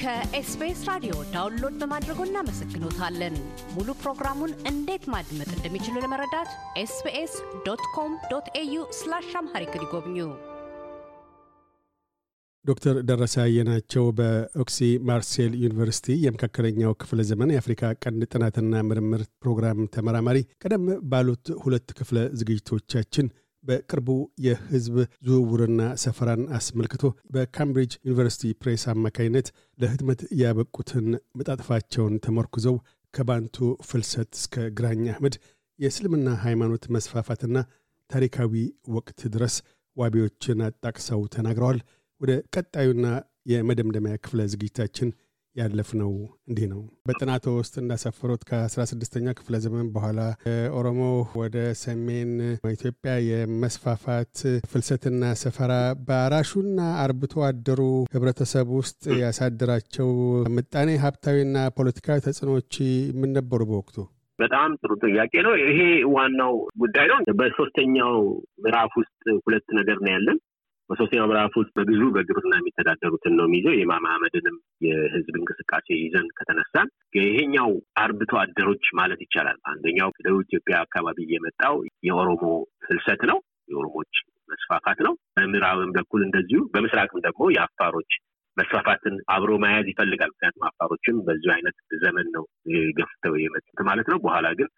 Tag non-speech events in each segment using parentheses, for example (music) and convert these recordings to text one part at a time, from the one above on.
ከኤስቢኤስ ራዲዮ download በማድረጎ እናመሰግኖታለን። ሙሉ ፕሮግራሙን እንዴት ማድመጥ እንደሚችሉ ለመረዳት SBS dot com dot au slash Amharic ይጎብኙ። ዶክተር ደረሰ አየናቸው በኤክስ ማርሴል ዩኒቨርሲቲ የመካከለኛው ክፍለ ዘመን የአፍሪካ ቀንድ ጥናትና ምርምር ፕሮግራም ተመራማሪ፣ ቀደም ባሉት ሁለት ክፍለ ዝግጅቶቻችን በቅርቡ የህዝብ ዝውውርና ሰፈራን አስመልክቶ በካምብሪጅ ዩኒቨርሲቲ ፕሬስ አማካይነት ለህትመት ያበቁትን መጣጥፋቸውን ተመርኩዘው ከባንቱ ፍልሰት እስከ ግራኝ አህመድ የእስልምና ሃይማኖት መስፋፋትና ታሪካዊ ወቅት ድረስ ዋቢዎችን አጣቅሰው ተናግረዋል። ወደ ቀጣዩና የመደምደሚያ ክፍለ ዝግጅታችን ያለፍነው እንዲህ ነው። በጥናቶ ውስጥ እንዳሰፈሩት ከ16ኛ ክፍለ ዘመን በኋላ ኦሮሞ ወደ ሰሜን ኢትዮጵያ የመስፋፋት ፍልሰትና ሰፈራ በአራሹና አርብቶ አደሩ ህብረተሰብ ውስጥ ያሳደራቸው ምጣኔ ሀብታዊና ፖለቲካዊ ተጽዕኖዎች ምን ነበሩ በወቅቱ? በጣም ጥሩ ጥያቄ ነው። ይሄ ዋናው ጉዳይ ነው። በሶስተኛው ምዕራፍ ውስጥ ሁለት ነገር ነው ያለን። በሶስተኛው ምዕራፍ ውስጥ በብዙ በግብርና የሚተዳደሩትን ነው የሚይዘው። የኢማም አህመድንም የህዝብ እንቅስቃሴ ይዘን ከተነሳን ይሄኛው አርብቶ አደሮች ማለት ይቻላል። አንደኛው ከደቡብ ኢትዮጵያ አካባቢ የመጣው የኦሮሞ ፍልሰት ነው፣ የኦሮሞች መስፋፋት ነው። በምዕራብም በኩል እንደዚሁ፣ በምስራቅም ደግሞ የአፋሮች መስፋፋትን አብሮ መያዝ ይፈልጋል። ምክንያቱም አፋሮችም በዚሁ አይነት ዘመን ነው ገፍተው የመጡት ማለት ነው። በኋላ ግን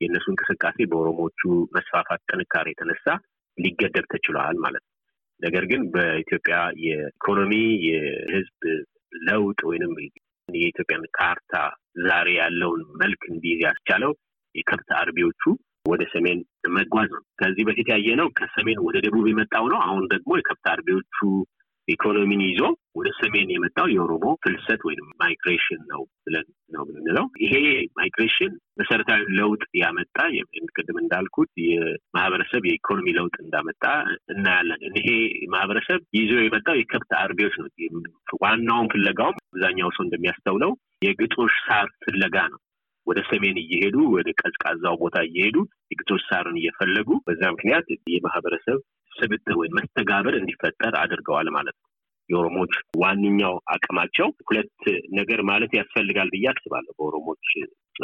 የእነሱ እንቅስቃሴ በኦሮሞቹ መስፋፋት ጥንካሬ የተነሳ ሊገደብ ተችሏል ማለት ነገር ግን በኢትዮጵያ የኢኮኖሚ የህዝብ ለውጥ ወይንም የኢትዮጵያን ካርታ ዛሬ ያለውን መልክ እንዲይዝ ያስቻለው የከብት አርቢዎቹ ወደ ሰሜን መጓዝ ነው። ከዚህ በፊት ያየነው ከሰሜን ወደ ደቡብ የመጣው ነው። አሁን ደግሞ የከብት አርቢዎቹ ኢኮኖሚን ይዞ ወደ ሰሜን የመጣው የኦሮሞ ፍልሰት ወይም migration ነው ብለን ነው የምንለው። ይሄ migration መሰረታዊ ለውጥ ያመጣ ቅድም እንዳልኩት የማህበረሰብ የኢኮኖሚ ለውጥ እንዳመጣ እናያለን። ይሄ ማህበረሰብ ይዞ የመጣው የከብት አርቢዎች ነው። ዋናውን ፍለጋውም አብዛኛው ሰው እንደሚያስተውለው የግጦሽ ሳር ፍለጋ ነው። ወደ ሰሜን እየሄዱ ወደ ቀዝቃዛው ቦታ እየሄዱ የግጦሽ ሳርን እየፈለጉ በዛ ምክንያት የማህበረሰብ ስብጥር ወይም መስተጋብር እንዲፈጠር አድርገዋል ማለት ነው። የኦሮሞች ዋነኛው አቅማቸው ሁለት ነገር ማለት ያስፈልጋል ብዬ አስባለሁ በኦሮሞች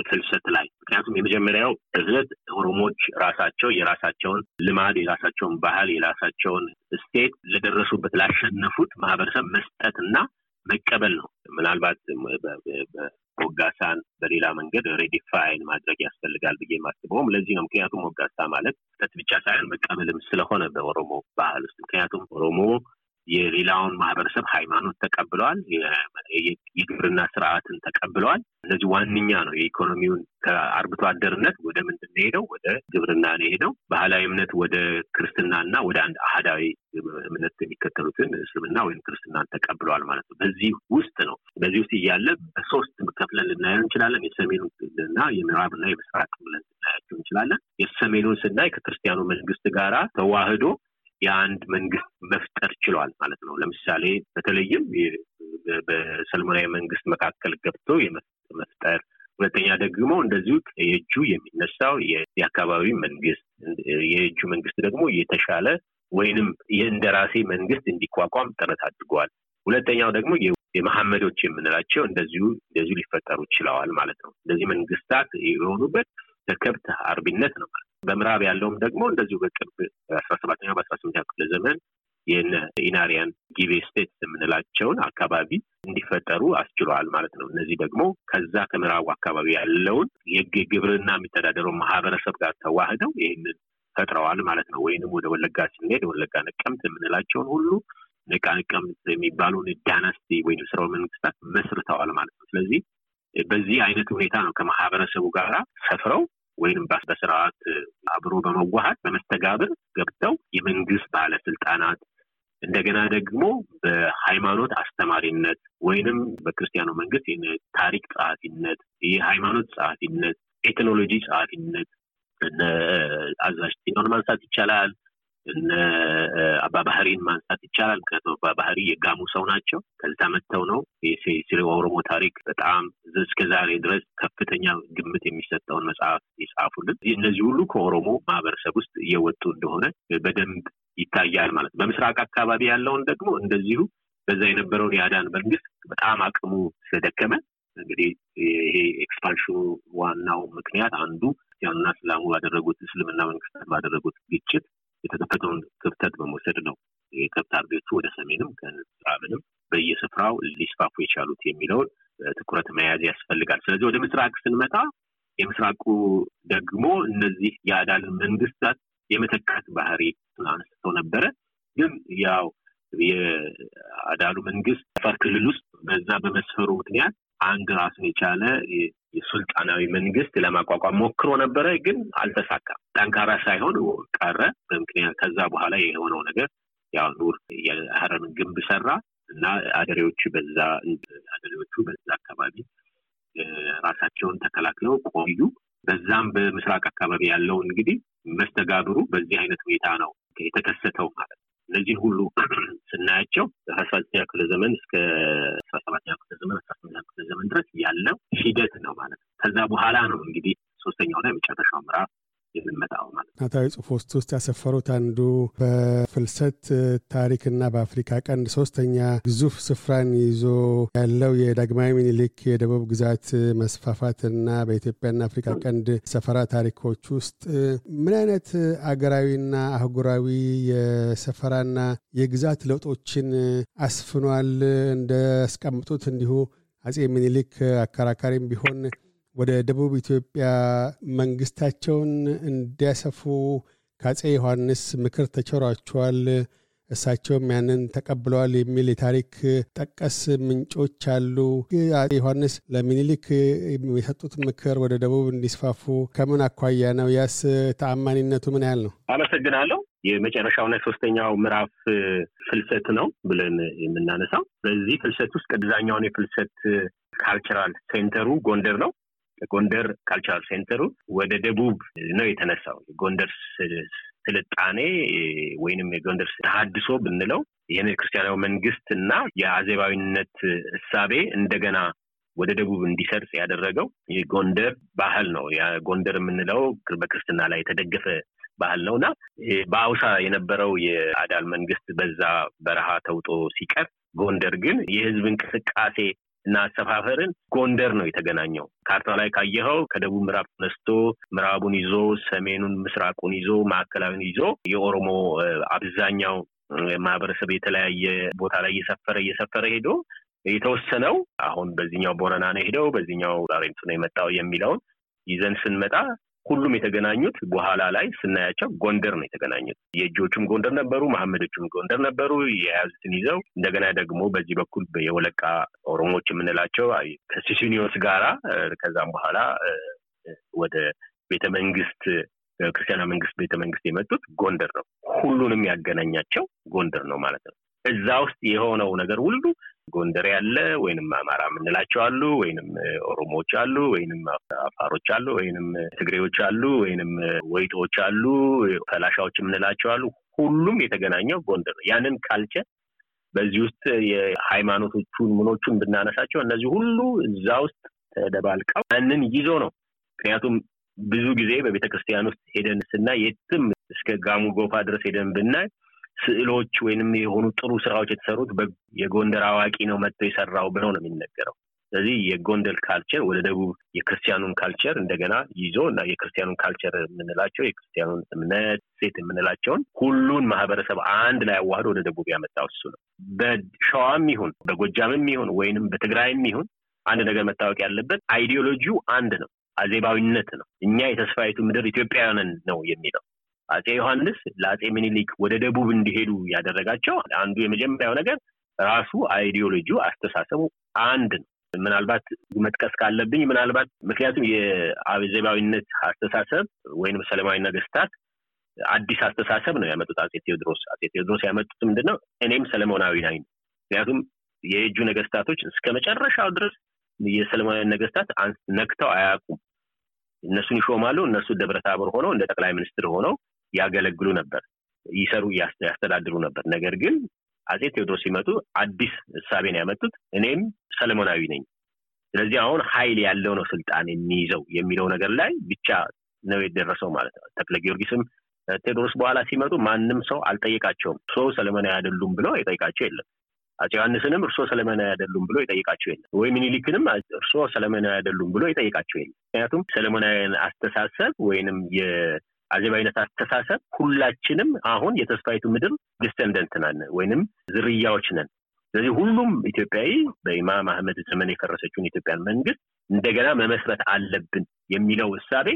ፍልሰት ላይ። ምክንያቱም የመጀመሪያው ፍልሰት ኦሮሞች ራሳቸው የራሳቸውን ልማድ፣ የራሳቸውን ባህል፣ የራሳቸውን state ለደረሱበት ላሸነፉት ማህበረሰብ መስጠት እና መቀበል ነው። ምናልባት ሞጋሳን በሌላ መንገድ redefine ማድረግ ያስፈልጋል ብዬ የማስበውም ለዚህ ነው። ምክንያቱም ሞጋሳ ማለት መስጠት ብቻ ሳይሆን መቀበልም ስለሆነ በኦሮሞ ባህል ውስጥ ምክንያቱም ኦሮሞ የሌላውን ማህበረሰብ ሃይማኖት ተቀብለዋል። የግብርና ስርዓትን ተቀብለዋል። እነዚህ ዋነኛ ነው። የኢኮኖሚውን ከአርብቶ አደርነት ወደ ምንድን ነው ሄደው ወደ ግብርና ነው ሄደው ባህላዊ እምነት ወደ ክርስትናና ወደ አንድ አህዳዊ እምነት የሚከተሉትን እስልምና ወይም ክርስትናን ተቀብለዋል ማለት ነው። በዚህ ውስጥ ነው በዚህ ውስጥ እያለ በሶስት ከፍለን ልናየው እንችላለን። የሰሜኑ እና የምዕራብና የምስራቅ ብለን ልናያቸው እንችላለን። የሰሜኑን ስናይ ከክርስቲያኑ መንግስት ጋራ ተዋህዶ የአንድ መንግስት መፍጠር ችሏል ማለት ነው። ለምሳሌ በተለይም በሰለሞናዊ መንግስት መካከል ገብቶ መፍጠር፣ ሁለተኛ ደግሞ እንደዚሁ የእጁ የሚነሳው የአካባቢ መንግስት የእጁ መንግስት ደግሞ የተሻለ ወይንም የእንደራሴ መንግስት እንዲቋቋም ጥረት አድርገዋል። ሁለተኛው ደግሞ የመሐመዶች የምንላቸው እንደዚሁ እንደዚሁ ሊፈጠሩ ችለዋል ማለት ነው። እንደዚህ መንግስታት የሆኑበት ከከብት አርቢነት ነው ማለት ነው። በምዕራብ ያለውም ደግሞ እንደዚሁ በቅርብ በአስራ ሰባተኛው በአስራ ስምንተኛ ክፍለ ዘመን የነ ኢናሪያን ጊቤ ስቴትስ የምንላቸውን አካባቢ እንዲፈጠሩ አስችለዋል ማለት ነው። እነዚህ ደግሞ ከዛ ከምዕራቡ አካባቢ ያለውን የግብርና የሚተዳደረው ማህበረሰብ ጋር ተዋህደው ይህንን ፈጥረዋል ማለት ነው። ወይንም ወደ ወለጋ ስንሄድ ወለጋ ነቀምት የምንላቸውን ሁሉ ነቃ ነቀምት የሚባሉን ዳናስቲ ወይም ስርወ መንግስታት መስርተዋል ማለት ነው። ስለዚህ በዚህ አይነት ሁኔታ ነው ከማህበረሰቡ ጋራ ሰፍረው ወይም በስርዓት አብሮ በመዋሃድ በመስተጋብር ገብተው የመንግስት ባለስልጣናት እንደገና ደግሞ በሃይማኖት አስተማሪነት ወይንም በክርስቲያኑ መንግስት ታሪክ ጸሐፊነት፣ የሃይማኖት ጸሐፊነት፣ ኤትኖሎጂ ጸሐፊነት አዛዥ ጤናውን ማንሳት ይቻላል። እነ አባባህሪን ማንሳት ይቻላል። ምክንያቱም አባባህሪ የጋሙ ሰው ናቸው። ከዛ መጥተው ነው ስለ ኦሮሞ ታሪክ በጣም እስከ ዛሬ ድረስ ከፍተኛ ግምት የሚሰጠውን መጽሐፍ የጻፉልን። እነዚህ ሁሉ ከኦሮሞ ማህበረሰብ ውስጥ እየወጡ እንደሆነ በደንብ ይታያል ማለት ነው። በምስራቅ አካባቢ ያለውን ደግሞ እንደዚሁ በዛ የነበረውን የአዳል መንግስት በጣም አቅሙ ስለደከመ እንግዲህ ይሄ expansion ኑ ዋናው ምክንያት አንዱ ክርስቲያኑና እስላሙ ባደረጉት እስልምና መንግስታት ባደረጉት ግጭት የተከፈተውን ክፍተት በመውሰድ ነው የከብት አርቢዎቹ ወደ ሰሜንም ከምዕራብንም በየስፍራው ሊስፋፉ የቻሉት የሚለውን ትኩረት መያዝ ያስፈልጋል። ስለዚህ ወደ ምስራቅ ስንመጣ የምስራቁ ደግሞ እነዚህ የአዳልን መንግስታት የመተካት ባህሪ አንስተው ነበረ። ግን ያው የአዳሉ መንግስት አፋር ክልል ውስጥ በዛ በመስፈሩ ምክንያት አንድ ራሱን የቻለ የሱልጣናዊ መንግስት ለማቋቋም ሞክሮ ነበረ፣ ግን አልተሳካም። ጠንካራ ሳይሆን ቀረ። በምክንያት ከዛ በኋላ የሆነው ነገር ያው ኑር የሀረርን ግንብ ሰራ እና አደሬዎቹ በዛ አደሬዎቹ በዛ አካባቢ ራሳቸውን ተከላክለው ቆዩ። በዛም በምስራቅ አካባቢ ያለው እንግዲህ መስተጋብሩ በዚህ አይነት ሁኔታ ነው የተከሰተው ማለት ነው። እነዚህን ሁሉ (clears throat) ስናያቸው ከአስራ ዘጠኛ ክፍለ ዘመን እስከ አስራ ሰባተኛ ክፍለ ዘመን ስምንተኛ ክፍለ ዘመን ድረስ ያለ ሂደት ነው ማለት ነው። ከዛ በኋላ ነው እንግዲህ ሶስተኛውና የመጨረሻው ምዕራፍ የምንመጣው ማለት ጽሑፍ ውስጥ ያሰፈሩት አንዱ በፍልሰት ታሪክና በአፍሪካ ቀንድ ሶስተኛ ግዙፍ ስፍራን ይዞ ያለው የዳግማዊ ሚኒሊክ የደቡብ ግዛት መስፋፋትና በኢትዮጵያና አፍሪካ ቀንድ ሰፈራ ታሪኮች ውስጥ ምን አይነት አገራዊና አህጉራዊ የሰፈራና የግዛት ለውጦችን አስፍኗል? እንዳስቀምጡት እንዲሁ አጼ ሚኒሊክ አከራካሪም ቢሆን ወደ ደቡብ ኢትዮጵያ መንግስታቸውን እንዲያሰፉ ከአጼ ዮሐንስ ምክር ተቸሯቸዋል። እሳቸውም ያንን ተቀብለዋል የሚል የታሪክ ጠቀስ ምንጮች አሉ። አጼ ዮሐንስ ለሚኒሊክ የሰጡት ምክር ወደ ደቡብ እንዲስፋፉ ከምን አኳያ ነው? ያስ ተአማኒነቱ ምን ያህል ነው? አመሰግናለሁ። የመጨረሻውና የሶስተኛው ምዕራፍ ፍልሰት ነው ብለን የምናነሳው። በዚህ ፍልሰት ውስጥ ቀድዛኛውን የፍልሰት ካልቸራል ሴንተሩ ጎንደር ነው። ጎንደር ካልቸራል ሴንተሩ ወደ ደቡብ ነው የተነሳው። የጎንደር ስልጣኔ ወይንም የጎንደር ተሀድሶ ብንለው ይህን ክርስቲያናዊ መንግስት እና የአዜባዊነት እሳቤ እንደገና ወደ ደቡብ እንዲሰርጽ ያደረገው የጎንደር ባህል ነው። ጎንደር የምንለው በክርስትና ላይ የተደገፈ ባህል ነው እና በአውሳ የነበረው የአዳል መንግስት በዛ በረሃ ተውጦ ሲቀር ጎንደር ግን የህዝብ እንቅስቃሴ እና አሰፋፈርን ጎንደር ነው የተገናኘው። ካርታ ላይ ካየኸው ከደቡብ ምዕራብ ተነስቶ ምዕራቡን ይዞ ሰሜኑን፣ ምስራቁን ይዞ ማዕከላዊን ይዞ የኦሮሞ አብዛኛው ማህበረሰብ የተለያየ ቦታ ላይ እየሰፈረ እየሰፈረ ሄዶ የተወሰነው አሁን በዚህኛው ቦረና ነው ሄደው በዚህኛው ዛሬንቱ ነው የመጣው የሚለውን ይዘን ስንመጣ ሁሉም የተገናኙት በኋላ ላይ ስናያቸው ጎንደር ነው የተገናኙት። የእጆቹም ጎንደር ነበሩ፣ መሐመዶቹም ጎንደር ነበሩ። የያዙትን ይዘው እንደገና ደግሞ በዚህ በኩል የወለቃ ኦሮሞዎች የምንላቸው ከሲሲኒዮስ ጋራ ከዛም በኋላ ወደ ቤተ መንግስት ክርስቲያና መንግስት ቤተ መንግስት የመጡት ጎንደር ነው። ሁሉንም ያገናኛቸው ጎንደር ነው ማለት ነው። እዛ ውስጥ የሆነው ነገር ሁሉ ጎንደር ያለ ወይንም አማራ የምንላቸው አሉ፣ ወይንም ኦሮሞዎች አሉ፣ ወይንም አፋሮች አሉ፣ ወይንም ትግሬዎች አሉ፣ ወይንም ወይጦዎች አሉ፣ ፈላሻዎች የምንላቸው አሉ። ሁሉም የተገናኘው ጎንደር ነው። ያንን culture በዚህ ውስጥ የሃይማኖቶቹን ምኖቹን ብናነሳቸው እነዚህ ሁሉ እዛ ውስጥ ተደባልቀው ያንን ይዞ ነው። ምክንያቱም ብዙ ጊዜ በቤተ ክርስቲያን ውስጥ ሄደን ስናይ የትም እስከ ጋሙ ጎፋ ድረስ ሄደን ብናይ ስዕሎች ወይንም የሆኑ ጥሩ ስራዎች የተሰሩት የጎንደር አዋቂ ነው መጥቶ የሰራው ብለው ነው የሚነገረው። ስለዚህ የጎንደር culture ወደ ደቡብ የክርስቲያኑን culture እንደገና ይዞ እና የክርስቲያኑን culture የምንላቸው የክርስቲያኑን እምነት ሴት የምንላቸውን ሁሉን ማህበረሰብ አንድ ላይ አዋህዶ ወደ ደቡብ ያመጣው እሱ ነው። በሸዋም ይሁን በጎጃምም ይሁን ወይንም በትግራይም ይሁን አንድ ነገር መታወቅ ያለበት ideology ው አንድ ነው። አዜባዊነት ነው። እኛ የተስፋይቱ ምድር ኢትዮጵያውያንን ነው የሚለው አጼ ዮሐንስ ለአጼ ሚኒሊክ ወደ ደቡብ እንዲሄዱ ያደረጋቸው አንዱ የመጀመሪያው ነገር ራሱ ideology ው አስተሳሰቡ አንድ ነው። ምናልባት መጥቀስ ካለብኝ ምናልባት ምክንያቱም የአዜባዊነት አስተሳሰብ ወይም ሰለማዊ ነገስታት አዲስ አስተሳሰብ ነው ያመጡት አጼ ቴዎድሮስ። አጼ ቴዎድሮስ ያመጡት ምንድን ነው? እኔም ሰለሞናዊ ነኝ። ምክንያቱም የእጁ ነገስታቶች እስከ መጨረሻው ድረስ የሰለሞናዊ ነገስታት ነክተው አያውቁም። እነሱን ይሾማሉ። እነሱ ደብረ ታቦር ሆነው እንደ ጠቅላይ ሚኒስትር ሆነው ያገለግሉ ነበር፣ ይሰሩ፣ ያስተዳድሩ ነበር። ነገር ግን አጼ ቴዎድሮስ ሲመጡ አዲስ እሳቤን ያመጡት እኔም ሰለሞናዊ ነኝ፣ ስለዚህ አሁን ኃይል ያለው ነው ስልጣን የሚይዘው የሚለው ነገር ላይ ብቻ ነው የደረሰው ማለት ነው። ተክለ ጊዮርጊስም ቴዎድሮስ በኋላ ሲመጡ ማንም ሰው አልጠየቃቸውም። ሰው ሰለሞናዊ አይደሉም ብለው የጠይቃቸው የለም። አፄ ዮሐንስንም እርሶ ሰለሞናዊ አይደሉም ብሎ የጠይቃቸው የለም። ወይ ሚኒሊክንም እርሶ ሰለሞናዊ አይደሉም ብሎ የጠይቃቸው የለም። ምክንያቱም ሰለሞናዊን አስተሳሰብ ወይንም የአዜባዊነት አስተሳሰብ ሁላችንም አሁን የተስፋይቱ ምድር descendant ነን ወይንም ዝርያዎች ነን። ስለዚህ ሁሉም ኢትዮጵያዊ በኢማም አህመድ ዘመን የፈረሰችውን የኢትዮጵያን መንግስት እንደገና መመስረት አለብን የሚለው እሳቤ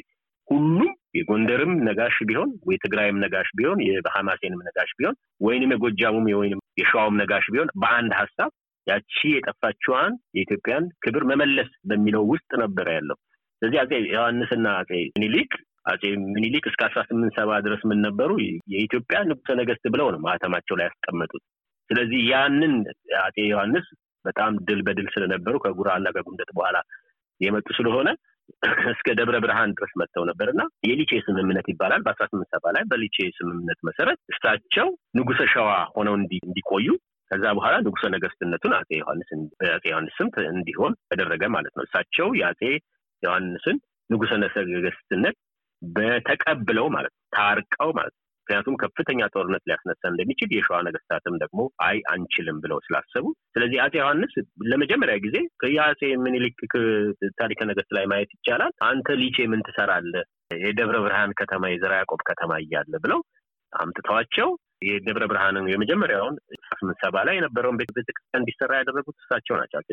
ሁሉም የጎንደርም ነጋሽ ቢሆን የትግራይም ነጋሽ ቢሆን የሐማሴንም ነጋሽ ቢሆን ወይንም የጎጃሙም ወይንም የሸዋውም ነጋሽ ቢሆን በአንድ ሀሳብ ያቺ የጠፋችዋን የኢትዮጵያን ክብር መመለስ በሚለው ውስጥ ነበረ ያለው። ስለዚህ አጼ ዮሐንስና አጼ ምኒልክ አጼ ምኒልክ እስከ አስራ ስምንት ሰባ ድረስ ምን ነበሩ? የኢትዮጵያ ንጉሰ ነገስት ብለው ነው ማህተማቸው ላይ ያስቀመጡት። ስለዚህ ያንን አጼ ዮሐንስ በጣም ድል በድል ስለነበሩ ከጉራና ከጉንደት በኋላ የመጡ ስለሆነ (clears throat) እስከ ደብረ ብርሃን ድረስ መጥተው ነበር እና የሊቼ ስምምነት ይባላል። በአስራ ስምንት ሰባ ላይ በሊቼ ስምምነት መሰረት እሳቸው ንጉሰ ሸዋ ሆነው እንዲቆዩ ከዛ በኋላ ንጉሰ ነገስትነቱን አጼ ዮሐንስ አጼ ዮሐንስ ስም እንዲሆን ተደረገ ማለት ነው። እሳቸው የአጼ ዮሐንስን ንጉሰ ነገስትነት በተቀብለው ማለት ነው ታርቀው ማለት ነው። ምክንያቱም ከፍተኛ ጦርነት ሊያስነሳ እንደሚችል የሸዋ ነገስታትም ደግሞ አይ አንችልም ብለው ስላሰቡ፣ ስለዚህ አጼ ዮሐንስ ለመጀመሪያ ጊዜ የአጼ ምኒልክ ታሪከ ነገስት ላይ ማየት ይቻላል። አንተ ሊቼ ምን ትሰራለህ? የደብረ ብርሃን ከተማ የዘራ ያዕቆብ ከተማ እያለ ብለው አምጥተዋቸው የደብረ ብርሃንን የመጀመሪያውን ስምንት ሰባ ላይ የነበረውን ቤተክርስቲያን እንዲሰራ ያደረጉት እሳቸው ናቸው። አጼ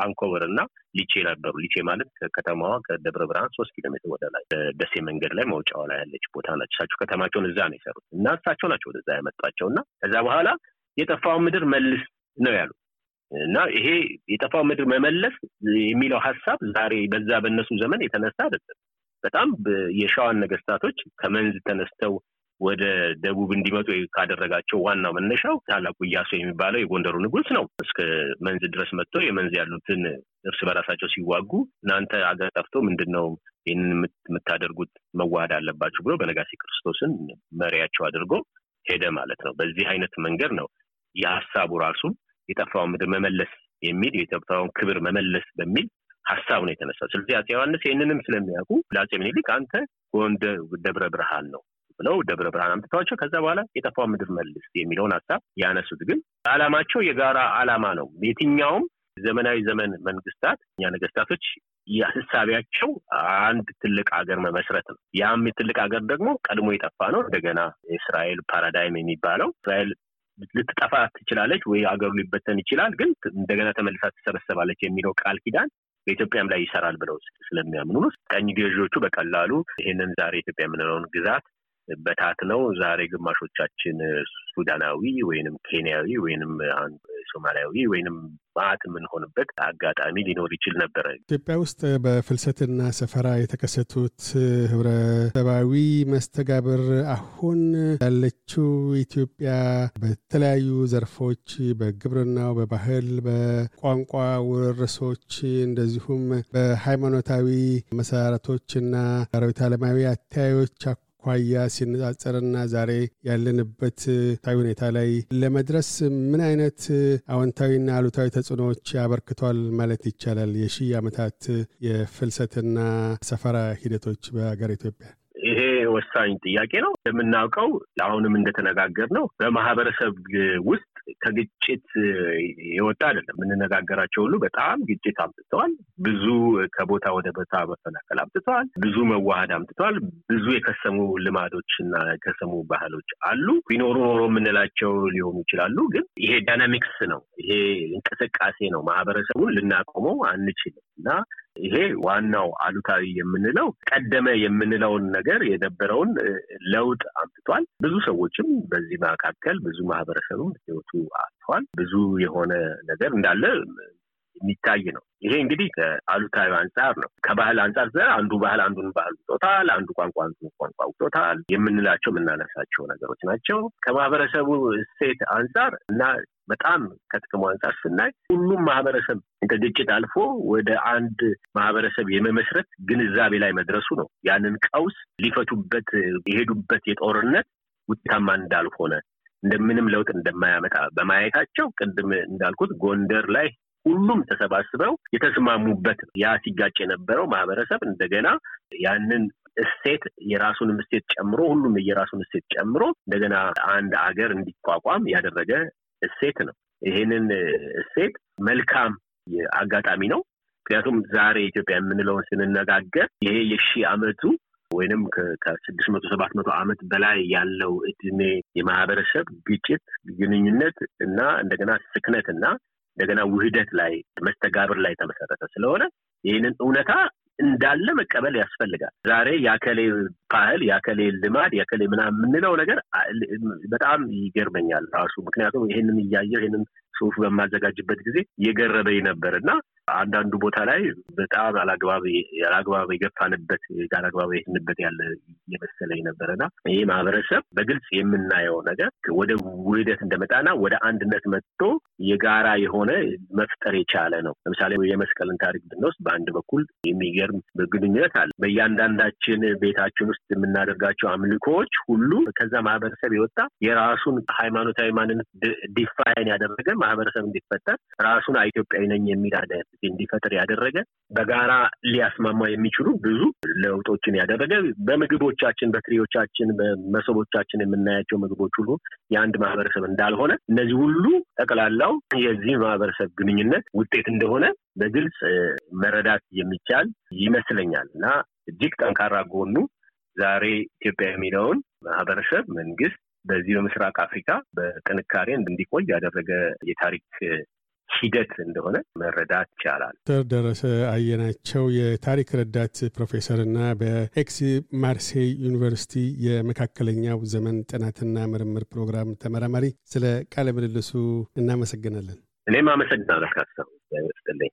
አንኮበር እና ሊቼ ነበሩ። ሊቼ ማለት ከከተማዋ ከደብረ ብርሃን ሶስት ኪሎ ሜትር ወደ ላይ ደሴ መንገድ ላይ መውጫዋ ላይ ያለች ቦታ ናቸው። እሳቸው ከተማቸውን እዛ ነው የሰሩት እና እሳቸው ናቸው ወደዛ ያመጧቸው እና ከዛ በኋላ የጠፋውን ምድር መልስ ነው ያሉት እና ይሄ የጠፋውን ምድር መመለስ የሚለው ሀሳብ ዛሬ በዛ በእነሱ ዘመን የተነሳ አይደለም። በጣም የሸዋን ነገስታቶች ከመንዝ ተነስተው ወደ ደቡብ እንዲመጡ ካደረጋቸው ዋናው መነሻው ታላቁ ኢያሱ የሚባለው የጎንደሩ ንጉስ ነው። እስከ መንዝ ድረስ መጥቶ የመንዝ ያሉትን እርስ በራሳቸው ሲዋጉ እናንተ አገር ጠፍቶ ምንድን ነው ይህንን የምታደርጉት መዋሃድ አለባችሁ ብሎ በነጋሲ ክርስቶስን መሪያቸው አድርጎ ሄደ ማለት ነው። በዚህ አይነት መንገድ ነው የሀሳቡ ራሱ የጠፋውን ምድር መመለስ የሚል የጠፋውን ክብር መመለስ በሚል ሀሳብ ነው የተነሳው። ስለዚህ አፄ ዮሐንስ ይህንንም ስለሚያውቁ ለአፄ ምኒልክ አንተ ጎንደር ደብረ ብርሃን ነው ብለው ደብረ ብርሃን አምጥተዋቸው ከዛ በኋላ የጠፋው ምድር መልስ የሚለውን ሀሳብ ያነሱት። ግን አላማቸው የጋራ አላማ ነው። የትኛውም ዘመናዊ ዘመን መንግስታት እኛ ነገስታቶች የህሳቢያቸው አንድ ትልቅ ሀገር መመስረት ነው። ያም ትልቅ ሀገር ደግሞ ቀድሞ የጠፋ ነው። እንደገና የእስራኤል ፓራዳይም የሚባለው እስራኤል ልትጠፋ ትችላለች ወይ ሀገሩ ሊበተን ይችላል፣ ግን እንደገና ተመልሳ ትሰበሰባለች የሚለው ቃል ኪዳን በኢትዮጵያም ላይ ይሰራል ብለው ስለሚያምኑ ቀኝ ገዢዎቹ በቀላሉ ይህንን ዛሬ ኢትዮጵያ የምንለውን ግዛት በታት ነው። ዛሬ ግማሾቻችን ሱዳናዊ ወይንም ኬንያዊ ወይንም ሶማሊያዊ ወይንም ማዕት የምንሆንበት አጋጣሚ ሊኖር ይችል ነበረ። ኢትዮጵያ ውስጥ በፍልሰትና ሰፈራ የተከሰቱት ህብረተሰባዊ መስተጋብር አሁን ያለችው ኢትዮጵያ በተለያዩ ዘርፎች በግብርናው፣ በባህል፣ በቋንቋ ውርርሶች እንደዚሁም በሃይማኖታዊ መሰረቶችና ርዕዮተ ዓለማዊ አተያዮች አኳያ ሲነጻጸርና ዛሬ ያለንበት ታዊ ሁኔታ ላይ ለመድረስ ምን አይነት አዎንታዊና አሉታዊ ተጽዕኖዎች አበርክቷል ማለት ይቻላል? የሺህ ዓመታት የፍልሰትና ሰፈራ ሂደቶች በሀገር ኢትዮጵያ። ይሄ ወሳኝ ጥያቄ ነው። እንደምናውቀው አሁንም እንደተነጋገር ነው በማህበረሰብ ውስጥ ከግጭት የወጣ አይደለም። የምንነጋገራቸው ሁሉ በጣም ግጭት አምጥተዋል። ብዙ ከቦታ ወደ ቦታ መፈናቀል አምጥተዋል። ብዙ መዋሃድ አምጥተዋል። ብዙ የከሰሙ ልማዶች እና የከሰሙ ባህሎች አሉ። ቢኖሩ ኖሮ የምንላቸው ሊሆኑ ይችላሉ። ግን ይሄ ዳይናሚክስ ነው። ይሄ እንቅስቃሴ ነው። ማህበረሰቡን ልናቆመው አንችልም እና ይሄ ዋናው አሉታዊ የምንለው ቀደመ የምንለውን ነገር የነበረውን ለውጥ አምጥቷል። ብዙ ሰዎችም በዚህ መካከል ብዙ ማህበረሰብም ህይወቱ አጥቷል። ብዙ የሆነ ነገር እንዳለ የሚታይ ነው። ይሄ እንግዲህ ከአሉታዊ አንጻር ነው። ከባህል አንጻር አንዱ ባህል አንዱን ባህል ውጦታል፣ አንዱ ቋንቋ አንዱን ቋንቋ ውጦታል የምንላቸው የምናነሳቸው ነገሮች ናቸው። ከማህበረሰቡ እሴት አንጻር እና በጣም ከጥቅሙ አንጻር ስናይ ሁሉም ማህበረሰብ ከግጭት አልፎ ወደ አንድ ማህበረሰብ የመመስረት ግንዛቤ ላይ መድረሱ ነው። ያንን ቀውስ ሊፈቱበት የሄዱበት የጦርነት ውጤታማ እንዳልሆነ እንደምንም ለውጥ እንደማያመጣ በማየታቸው ቅድም እንዳልኩት ጎንደር ላይ ሁሉም ተሰባስበው የተስማሙበት ያ ሲጋጭ የነበረው ማህበረሰብ እንደገና ያንን እሴት የራሱንም እሴት ጨምሮ ሁሉም የራሱን እሴት ጨምሮ እንደገና አንድ አገር እንዲቋቋም ያደረገ እሴት ነው። ይሄንን እሴት መልካም አጋጣሚ ነው። ምክንያቱም ዛሬ ኢትዮጵያ የምንለውን ስንነጋገር ይሄ የሺህ ዓመቱ ወይንም ከስድስት መቶ ሰባት መቶ ዓመት በላይ ያለው እድሜ የማህበረሰብ ግጭት፣ ግንኙነት እና እንደገና ስክነት እና እንደገና ውህደት ላይ መስተጋብር ላይ የተመሰረተ ስለሆነ ይህንን እውነታ እንዳለ መቀበል ያስፈልጋል። ዛሬ የአከሌ ባህል፣ የአከሌ ልማድ፣ የአከሌ ምናምን የምንለው ነገር በጣም ይገርመኛል ራሱ ምክንያቱም ይህንን እያየው ይህንን ጽሁፍ በማዘጋጅበት ጊዜ የገረበኝ ነበር እና አንዳንዱ ቦታ ላይ በጣም አላግባብ ያላግባብ የገፋንበት ያላግባብ የሄድንበት ያለ የመሰለኝ ነበር እና ይህ ማህበረሰብ በግልጽ የምናየው ነገር ወደ ውህደት እንደመጣና ወደ አንድነት መጥቶ የጋራ የሆነ መፍጠር የቻለ ነው። ለምሳሌ የመስቀልን ታሪክ ብንወስድ በአንድ በኩል የሚገርም ግንኙነት አለ። በእያንዳንዳችን ቤታችን ውስጥ የምናደርጋቸው አምልኮዎች ሁሉ ከዛ ማህበረሰብ የወጣ የራሱን ሃይማኖታዊ ማንነት define ያደረገ ማህበረሰብ እንዲፈጠር ራሱን ኢትዮጵያዊ ነኝ የሚል እንዲፈጠር ያደረገ በጋራ ሊያስማማ የሚችሉ ብዙ ለውጦችን ያደረገ በምግቦቻችን፣ በትሪዎቻችን፣ በመሶቦቻችን የምናያቸው ምግቦች ሁሉ የአንድ ማህበረሰብ እንዳልሆነ እነዚህ ሁሉ ጠቅላላው የዚህ ማህበረሰብ ግንኙነት ውጤት እንደሆነ በግልጽ መረዳት የሚቻል ይመስለኛል። እና እጅግ ጠንካራ ጎኑ ዛሬ ኢትዮጵያ የሚለውን ማህበረሰብ መንግስት በዚህ በምስራቅ አፍሪካ በጥንካሬ እንዲቆይ ያደረገ የታሪክ ሂደት እንደሆነ መረዳት ይቻላል። ዶክተር ደረሰ አየናቸው የታሪክ ረዳት ፕሮፌሰር እና በኤክስ ማርሴይ ዩኒቨርሲቲ የመካከለኛው ዘመን ጥናትና ምርምር ፕሮግራም ተመራማሪ፣ ስለ ቃለ ምልልሱ እናመሰግናለን። እኔም አመሰግናለሁ። ካሳሁን ይስጥልኝ።